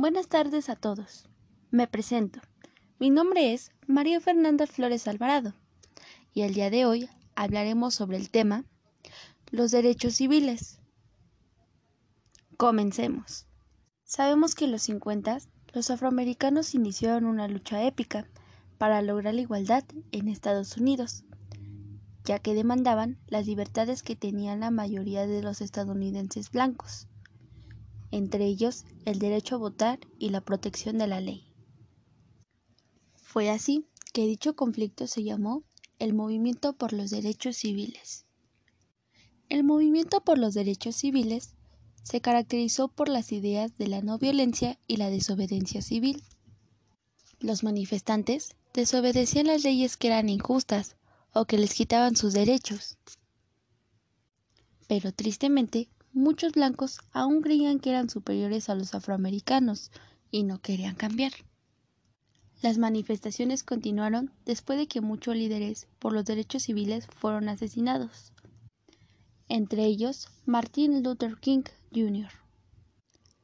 Buenas tardes a todos. Me presento. Mi nombre es María Fernanda Flores Alvarado y el día de hoy hablaremos sobre el tema los derechos civiles. Comencemos. Sabemos que en los 50 los afroamericanos iniciaron una lucha épica para lograr la igualdad en Estados Unidos, ya que demandaban las libertades que tenían la mayoría de los estadounidenses blancos entre ellos el derecho a votar y la protección de la ley. Fue así que dicho conflicto se llamó el Movimiento por los Derechos Civiles. El movimiento por los derechos civiles se caracterizó por las ideas de la no violencia y la desobediencia civil. Los manifestantes desobedecían las leyes que eran injustas o que les quitaban sus derechos. Pero tristemente, muchos blancos aún creían que eran superiores a los afroamericanos y no querían cambiar. Las manifestaciones continuaron después de que muchos líderes por los derechos civiles fueron asesinados, entre ellos Martin Luther King Jr.,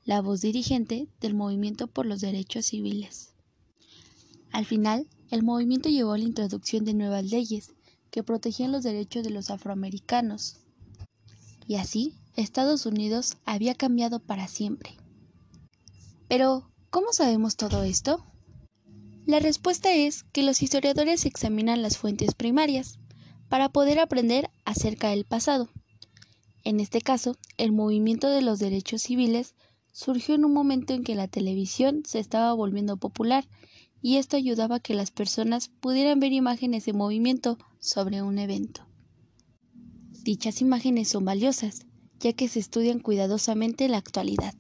la voz dirigente del movimiento por los derechos civiles. Al final, el movimiento llevó a la introducción de nuevas leyes que protegían los derechos de los afroamericanos, y así Estados Unidos había cambiado para siempre. Pero, ¿cómo sabemos todo esto? La respuesta es que los historiadores examinan las fuentes primarias para poder aprender acerca del pasado. En este caso, el movimiento de los derechos civiles surgió en un momento en que la televisión se estaba volviendo popular y esto ayudaba a que las personas pudieran ver imágenes de movimiento sobre un evento. Dichas imágenes son valiosas, ya que se estudian cuidadosamente en la actualidad.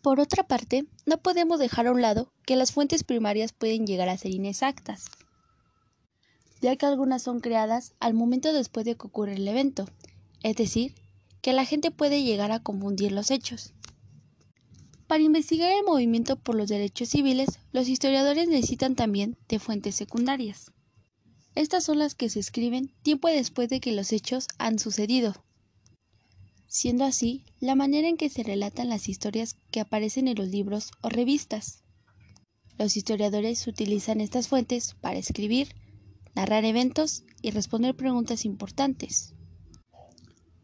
Por otra parte, no podemos dejar a un lado que las fuentes primarias pueden llegar a ser inexactas, ya que algunas son creadas al momento después de que ocurre el evento, es decir, que la gente puede llegar a confundir los hechos. Para investigar el movimiento por los derechos civiles, los historiadores necesitan también de fuentes secundarias. Estas son las que se escriben tiempo después de que los hechos han sucedido, siendo así la manera en que se relatan las historias que aparecen en los libros o revistas. Los historiadores utilizan estas fuentes para escribir, narrar eventos y responder preguntas importantes.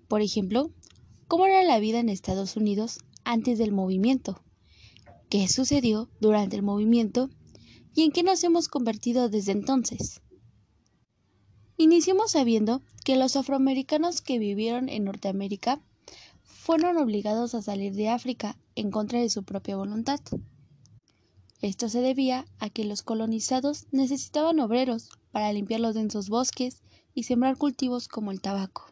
Por ejemplo, ¿cómo era la vida en Estados Unidos antes del movimiento? ¿Qué sucedió durante el movimiento? ¿Y en qué nos hemos convertido desde entonces? Iniciemos sabiendo que los afroamericanos que vivieron en Norteamérica fueron obligados a salir de África en contra de su propia voluntad. Esto se debía a que los colonizados necesitaban obreros para limpiar los densos bosques y sembrar cultivos como el tabaco.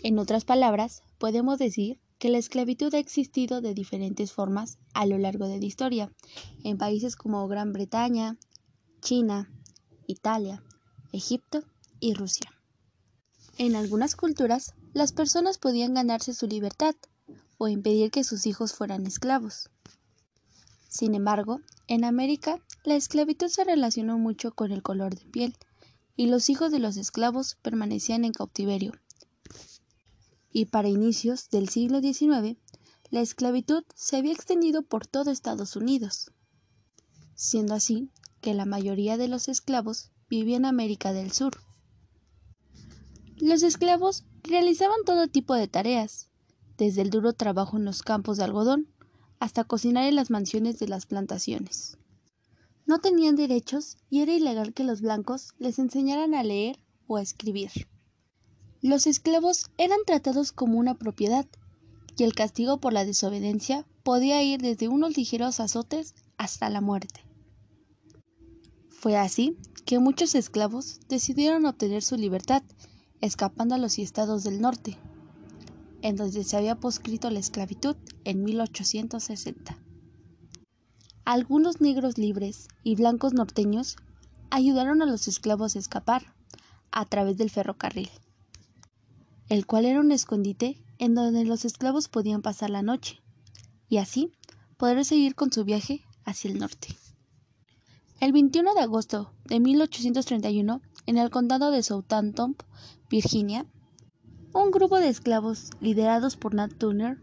En otras palabras, podemos decir que la esclavitud ha existido de diferentes formas a lo largo de la historia, en países como Gran Bretaña, China, Italia, Egipto y Rusia. En algunas culturas, las personas podían ganarse su libertad o impedir que sus hijos fueran esclavos. Sin embargo, en América la esclavitud se relacionó mucho con el color de piel y los hijos de los esclavos permanecían en cautiverio. Y para inicios del siglo XIX, la esclavitud se había extendido por todo Estados Unidos, siendo así que la mayoría de los esclavos vivían en América del Sur. Los esclavos realizaban todo tipo de tareas, desde el duro trabajo en los campos de algodón hasta cocinar en las mansiones de las plantaciones. No tenían derechos y era ilegal que los blancos les enseñaran a leer o a escribir. Los esclavos eran tratados como una propiedad y el castigo por la desobediencia podía ir desde unos ligeros azotes hasta la muerte. Fue así que muchos esclavos decidieron obtener su libertad escapando a los estados del norte, en donde se había proscrito la esclavitud en 1860. Algunos negros libres y blancos norteños ayudaron a los esclavos a escapar a través del ferrocarril, el cual era un escondite en donde los esclavos podían pasar la noche y así poder seguir con su viaje hacia el norte. El 21 de agosto de 1831, en el condado de Southampton, Virginia, un grupo de esclavos liderados por Nat Turner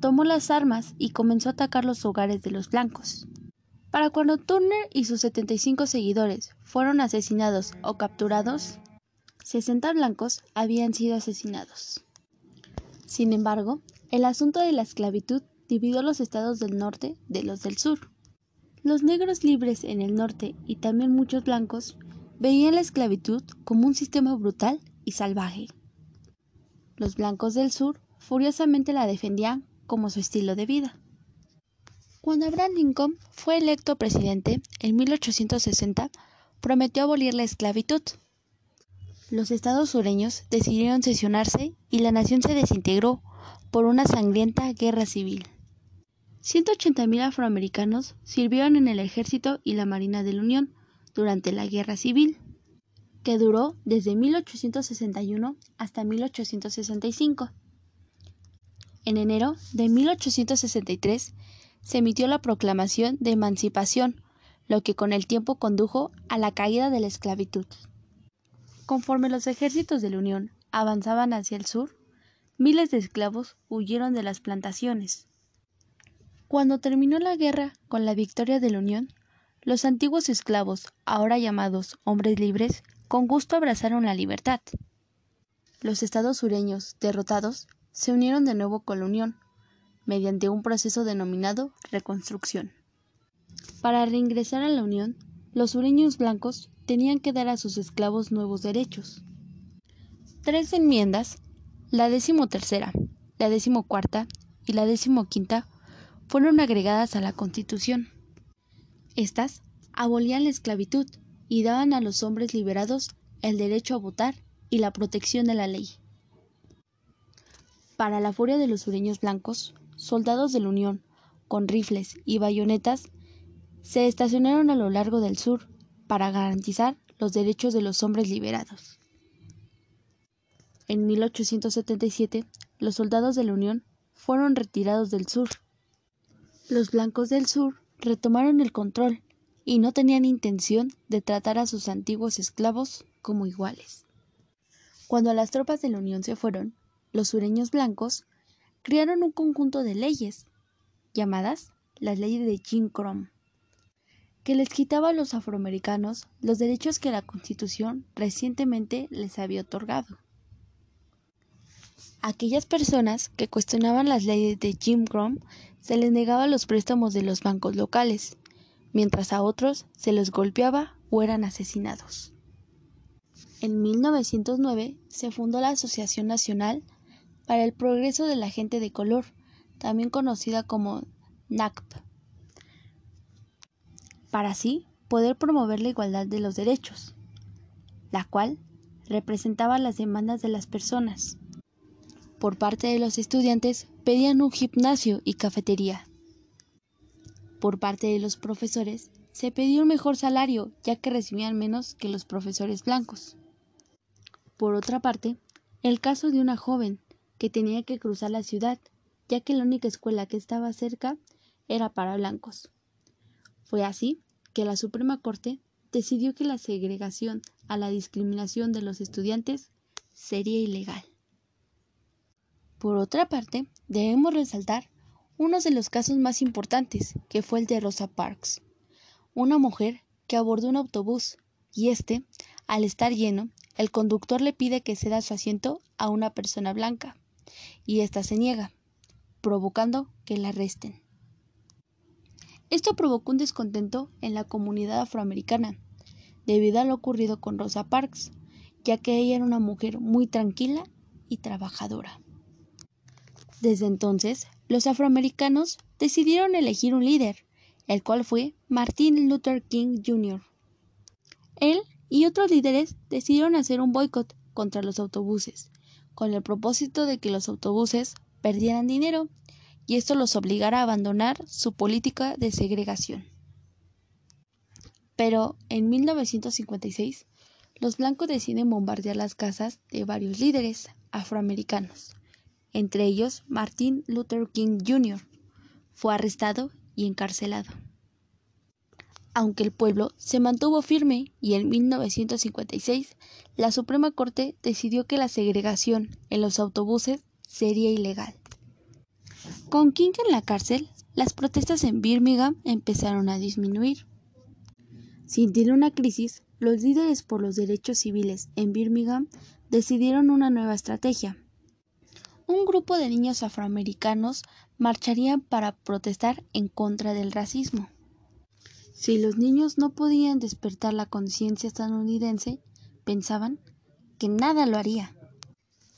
tomó las armas y comenzó a atacar los hogares de los blancos. Para cuando Turner y sus 75 seguidores fueron asesinados o capturados, 60 blancos habían sido asesinados. Sin embargo, el asunto de la esclavitud dividió los estados del norte de los del sur. Los negros libres en el norte y también muchos blancos veían la esclavitud como un sistema brutal y salvaje. Los blancos del sur furiosamente la defendían como su estilo de vida. Cuando Abraham Lincoln fue electo presidente en 1860, prometió abolir la esclavitud. Los estados sureños decidieron sesionarse y la nación se desintegró por una sangrienta guerra civil. 180.000 afroamericanos sirvieron en el ejército y la marina de la Unión durante la guerra civil, que duró desde 1861 hasta 1865. En enero de 1863 se emitió la Proclamación de Emancipación, lo que con el tiempo condujo a la caída de la esclavitud. Conforme los ejércitos de la Unión avanzaban hacia el sur, miles de esclavos huyeron de las plantaciones. Cuando terminó la guerra con la victoria de la Unión, los antiguos esclavos, ahora llamados hombres libres, con gusto abrazaron la libertad. Los estados sureños, derrotados, se unieron de nuevo con la Unión, mediante un proceso denominado reconstrucción. Para reingresar a la Unión, los sureños blancos tenían que dar a sus esclavos nuevos derechos. Tres enmiendas, la decimotercera, la decimocuarta y la decimoquinta, fueron agregadas a la Constitución. Estas abolían la esclavitud y daban a los hombres liberados el derecho a votar y la protección de la ley. Para la furia de los sureños blancos, soldados de la Unión, con rifles y bayonetas, se estacionaron a lo largo del sur para garantizar los derechos de los hombres liberados. En 1877, los soldados de la Unión fueron retirados del sur. Los blancos del sur retomaron el control y no tenían intención de tratar a sus antiguos esclavos como iguales. Cuando las tropas de la Unión se fueron, los sureños blancos crearon un conjunto de leyes, llamadas las leyes de Jim Crow, que les quitaba a los afroamericanos los derechos que la Constitución recientemente les había otorgado. aquellas personas que cuestionaban las leyes de Jim Crow se les negaba los préstamos de los bancos locales, mientras a otros se les golpeaba o eran asesinados. En 1909 se fundó la Asociación Nacional para el progreso de la gente de color, también conocida como NACP, para así poder promover la igualdad de los derechos, la cual representaba las demandas de las personas. Por parte de los estudiantes pedían un gimnasio y cafetería. Por parte de los profesores se pedía un mejor salario ya que recibían menos que los profesores blancos. Por otra parte, el caso de una joven que tenía que cruzar la ciudad, ya que la única escuela que estaba cerca era para blancos. Fue así que la Suprema Corte decidió que la segregación a la discriminación de los estudiantes sería ilegal. Por otra parte, debemos resaltar uno de los casos más importantes, que fue el de Rosa Parks, una mujer que abordó un autobús y este, al estar lleno, el conductor le pide que ceda su asiento a una persona blanca y ésta se niega, provocando que la arresten. Esto provocó un descontento en la comunidad afroamericana, debido a lo ocurrido con Rosa Parks, ya que ella era una mujer muy tranquila y trabajadora. Desde entonces, los afroamericanos decidieron elegir un líder, el cual fue Martin Luther King Jr. Él y otros líderes decidieron hacer un boicot contra los autobuses, con el propósito de que los autobuses perdieran dinero y esto los obligara a abandonar su política de segregación. Pero en 1956, los blancos deciden bombardear las casas de varios líderes afroamericanos, entre ellos Martin Luther King Jr. Fue arrestado y encarcelado aunque el pueblo se mantuvo firme y en 1956 la Suprema Corte decidió que la segregación en los autobuses sería ilegal. Con King en la cárcel, las protestas en Birmingham empezaron a disminuir. Sintiendo una crisis, los líderes por los derechos civiles en Birmingham decidieron una nueva estrategia. Un grupo de niños afroamericanos marcharían para protestar en contra del racismo. Si los niños no podían despertar la conciencia estadounidense, pensaban que nada lo haría.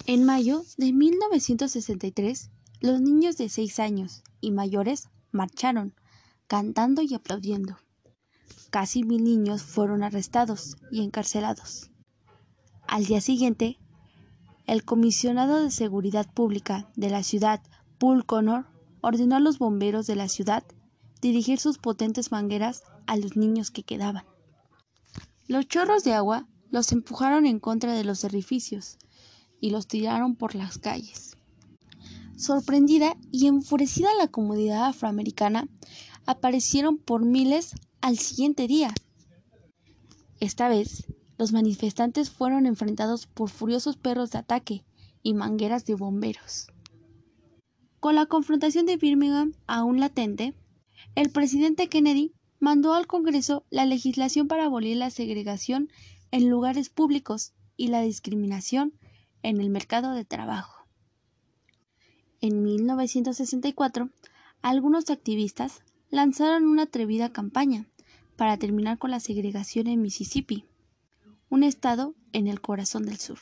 En mayo de 1963, los niños de 6 años y mayores marcharon, cantando y aplaudiendo. Casi mil niños fueron arrestados y encarcelados. Al día siguiente, el comisionado de Seguridad Pública de la ciudad, Paul Connor, ordenó a los bomberos de la ciudad dirigir sus potentes mangueras a los niños que quedaban. Los chorros de agua los empujaron en contra de los edificios y los tiraron por las calles. Sorprendida y enfurecida la comunidad afroamericana aparecieron por miles al siguiente día. Esta vez, los manifestantes fueron enfrentados por furiosos perros de ataque y mangueras de bomberos. Con la confrontación de Birmingham aún latente, el presidente Kennedy mandó al Congreso la legislación para abolir la segregación en lugares públicos y la discriminación en el mercado de trabajo. En 1964, algunos activistas lanzaron una atrevida campaña para terminar con la segregación en Mississippi, un estado en el corazón del sur.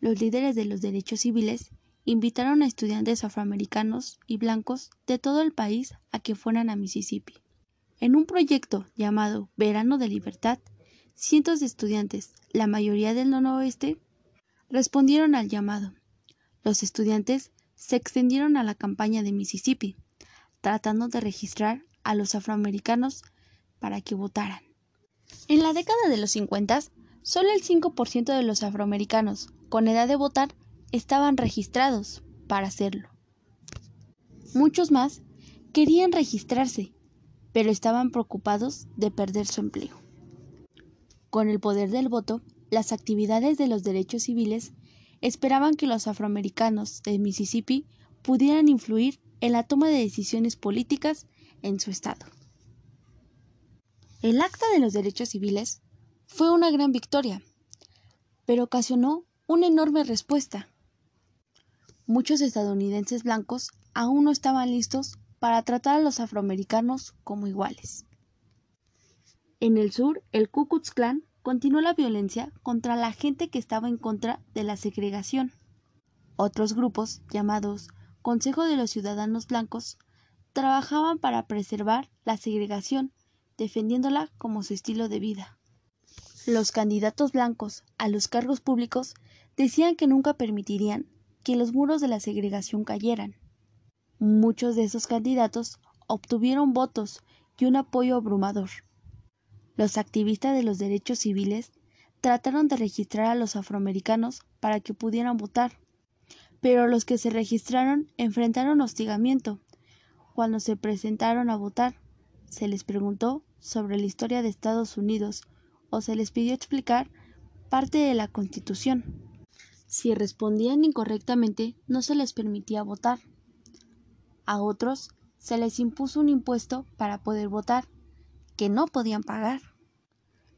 Los líderes de los derechos civiles invitaron a estudiantes afroamericanos y blancos de todo el país a que fueran a Mississippi. En un proyecto llamado Verano de Libertad, cientos de estudiantes, la mayoría del noroeste, respondieron al llamado. Los estudiantes se extendieron a la campaña de Mississippi, tratando de registrar a los afroamericanos para que votaran. En la década de los 50, solo el 5% de los afroamericanos con edad de votar estaban registrados para hacerlo. Muchos más querían registrarse, pero estaban preocupados de perder su empleo. Con el poder del voto, las actividades de los derechos civiles esperaban que los afroamericanos de Mississippi pudieran influir en la toma de decisiones políticas en su estado. El Acta de los Derechos Civiles fue una gran victoria, pero ocasionó una enorme respuesta. Muchos estadounidenses blancos aún no estaban listos para tratar a los afroamericanos como iguales. En el sur, el Ku Klux Klan continuó la violencia contra la gente que estaba en contra de la segregación. Otros grupos, llamados Consejo de los Ciudadanos Blancos, trabajaban para preservar la segregación, defendiéndola como su estilo de vida. Los candidatos blancos a los cargos públicos decían que nunca permitirían que los muros de la segregación cayeran. Muchos de esos candidatos obtuvieron votos y un apoyo abrumador. Los activistas de los derechos civiles trataron de registrar a los afroamericanos para que pudieran votar, pero los que se registraron enfrentaron hostigamiento. Cuando se presentaron a votar, se les preguntó sobre la historia de Estados Unidos o se les pidió explicar parte de la Constitución. Si respondían incorrectamente, no se les permitía votar. A otros se les impuso un impuesto para poder votar que no podían pagar.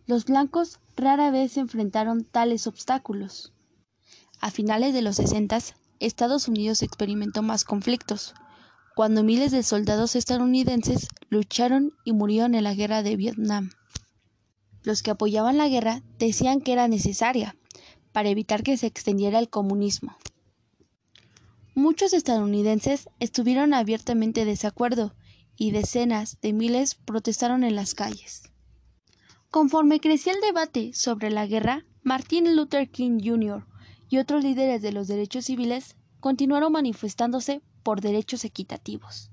Los blancos rara vez enfrentaron tales obstáculos. A finales de los 60, Estados Unidos experimentó más conflictos, cuando miles de soldados estadounidenses lucharon y murieron en la guerra de Vietnam. Los que apoyaban la guerra decían que era necesaria para evitar que se extendiera el comunismo. Muchos estadounidenses estuvieron abiertamente de desacuerdo y decenas de miles protestaron en las calles. Conforme crecía el debate sobre la guerra, Martin Luther King Jr. y otros líderes de los derechos civiles continuaron manifestándose por derechos equitativos.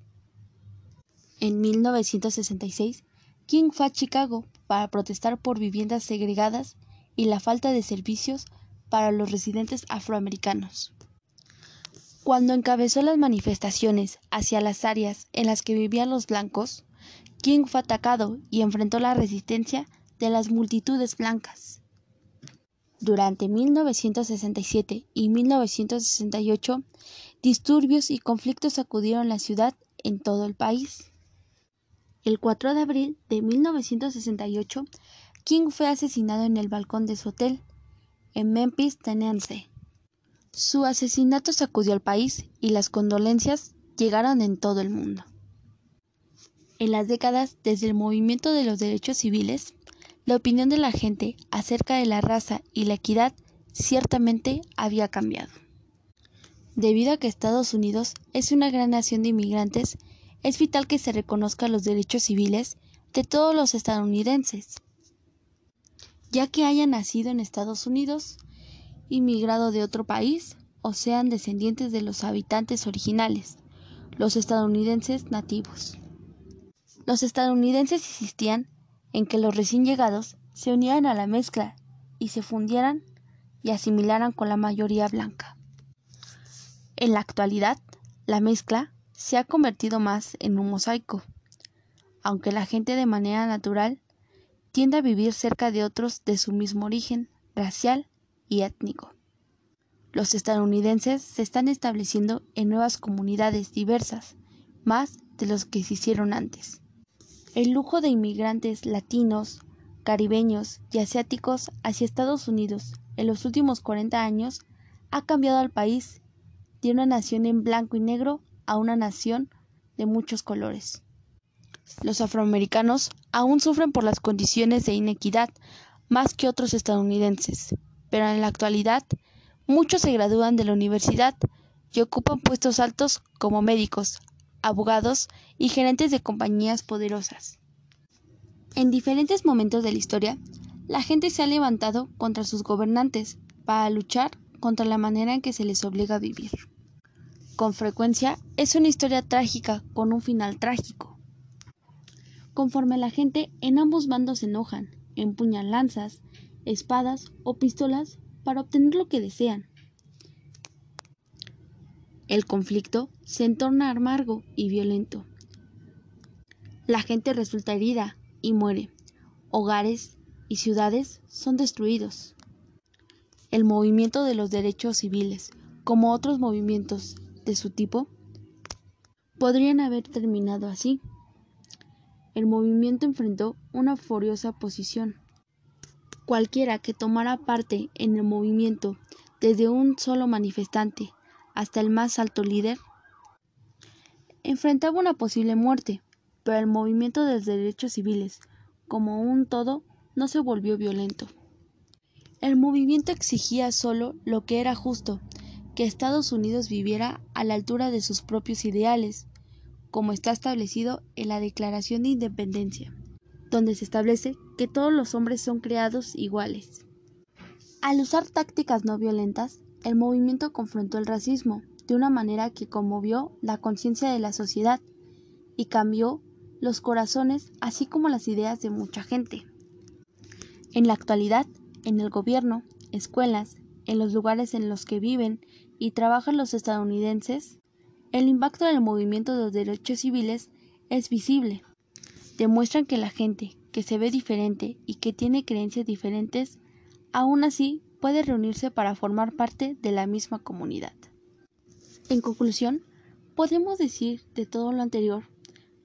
En 1966, King fue a Chicago para protestar por viviendas segregadas y la falta de servicios para los residentes afroamericanos. Cuando encabezó las manifestaciones hacia las áreas en las que vivían los blancos, King fue atacado y enfrentó la resistencia de las multitudes blancas. Durante 1967 y 1968 disturbios y conflictos sacudieron la ciudad en todo el país. El 4 de abril de 1968, King fue asesinado en el balcón de su hotel, en Memphis, Tennessee. Su asesinato sacudió al país y las condolencias llegaron en todo el mundo. En las décadas desde el movimiento de los derechos civiles, la opinión de la gente acerca de la raza y la equidad ciertamente había cambiado. Debido a que Estados Unidos es una gran nación de inmigrantes, es vital que se reconozcan los derechos civiles de todos los estadounidenses, ya que hayan nacido en Estados Unidos, inmigrado de otro país o sean descendientes de los habitantes originales, los estadounidenses nativos. Los estadounidenses insistían en que los recién llegados se unieran a la mezcla y se fundieran y asimilaran con la mayoría blanca. En la actualidad, la mezcla se ha convertido más en un mosaico, aunque la gente de manera natural tiende a vivir cerca de otros de su mismo origen racial y étnico. Los estadounidenses se están estableciendo en nuevas comunidades diversas, más de los que se hicieron antes. El lujo de inmigrantes latinos, caribeños y asiáticos hacia Estados Unidos en los últimos 40 años ha cambiado al país de una nación en blanco y negro a una nación de muchos colores. Los afroamericanos aún sufren por las condiciones de inequidad más que otros estadounidenses, pero en la actualidad muchos se gradúan de la universidad y ocupan puestos altos como médicos, abogados y gerentes de compañías poderosas. En diferentes momentos de la historia, la gente se ha levantado contra sus gobernantes para luchar contra la manera en que se les obliga a vivir. Con frecuencia es una historia trágica con un final trágico. Conforme la gente en ambos bandos se enojan, empuñan lanzas, espadas o pistolas para obtener lo que desean. El conflicto se entorna amargo y violento. La gente resulta herida y muere. Hogares y ciudades son destruidos. El movimiento de los derechos civiles, como otros movimientos de su tipo podrían haber terminado así. El movimiento enfrentó una furiosa oposición. Cualquiera que tomara parte en el movimiento, desde un solo manifestante hasta el más alto líder, enfrentaba una posible muerte, pero el movimiento de los derechos civiles, como un todo, no se volvió violento. El movimiento exigía solo lo que era justo que Estados Unidos viviera a la altura de sus propios ideales, como está establecido en la Declaración de Independencia, donde se establece que todos los hombres son creados iguales. Al usar tácticas no violentas, el movimiento confrontó el racismo de una manera que conmovió la conciencia de la sociedad y cambió los corazones así como las ideas de mucha gente. En la actualidad, en el gobierno, escuelas, en los lugares en los que viven y trabajan los estadounidenses, el impacto del movimiento de los derechos civiles es visible. Demuestran que la gente que se ve diferente y que tiene creencias diferentes, aún así puede reunirse para formar parte de la misma comunidad. En conclusión, podemos decir de todo lo anterior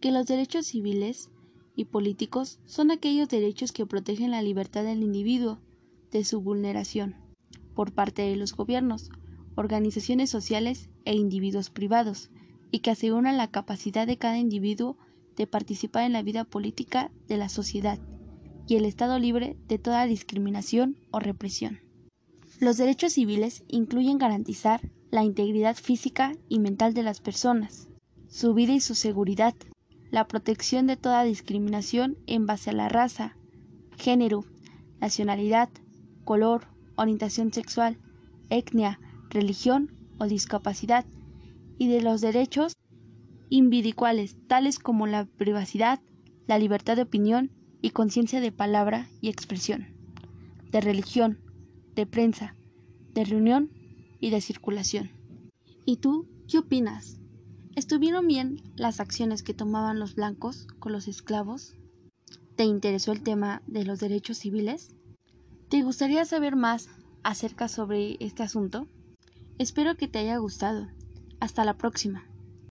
que los derechos civiles y políticos son aquellos derechos que protegen la libertad del individuo de su vulneración por parte de los gobiernos organizaciones sociales e individuos privados, y que aseguran la capacidad de cada individuo de participar en la vida política de la sociedad y el Estado libre de toda discriminación o represión. Los derechos civiles incluyen garantizar la integridad física y mental de las personas, su vida y su seguridad, la protección de toda discriminación en base a la raza, género, nacionalidad, color, orientación sexual, etnia, religión o discapacidad, y de los derechos individuales tales como la privacidad, la libertad de opinión y conciencia de palabra y expresión, de religión, de prensa, de reunión y de circulación. ¿Y tú qué opinas? ¿Estuvieron bien las acciones que tomaban los blancos con los esclavos? ¿Te interesó el tema de los derechos civiles? ¿Te gustaría saber más acerca sobre este asunto? Espero que te haya gustado. Hasta la próxima.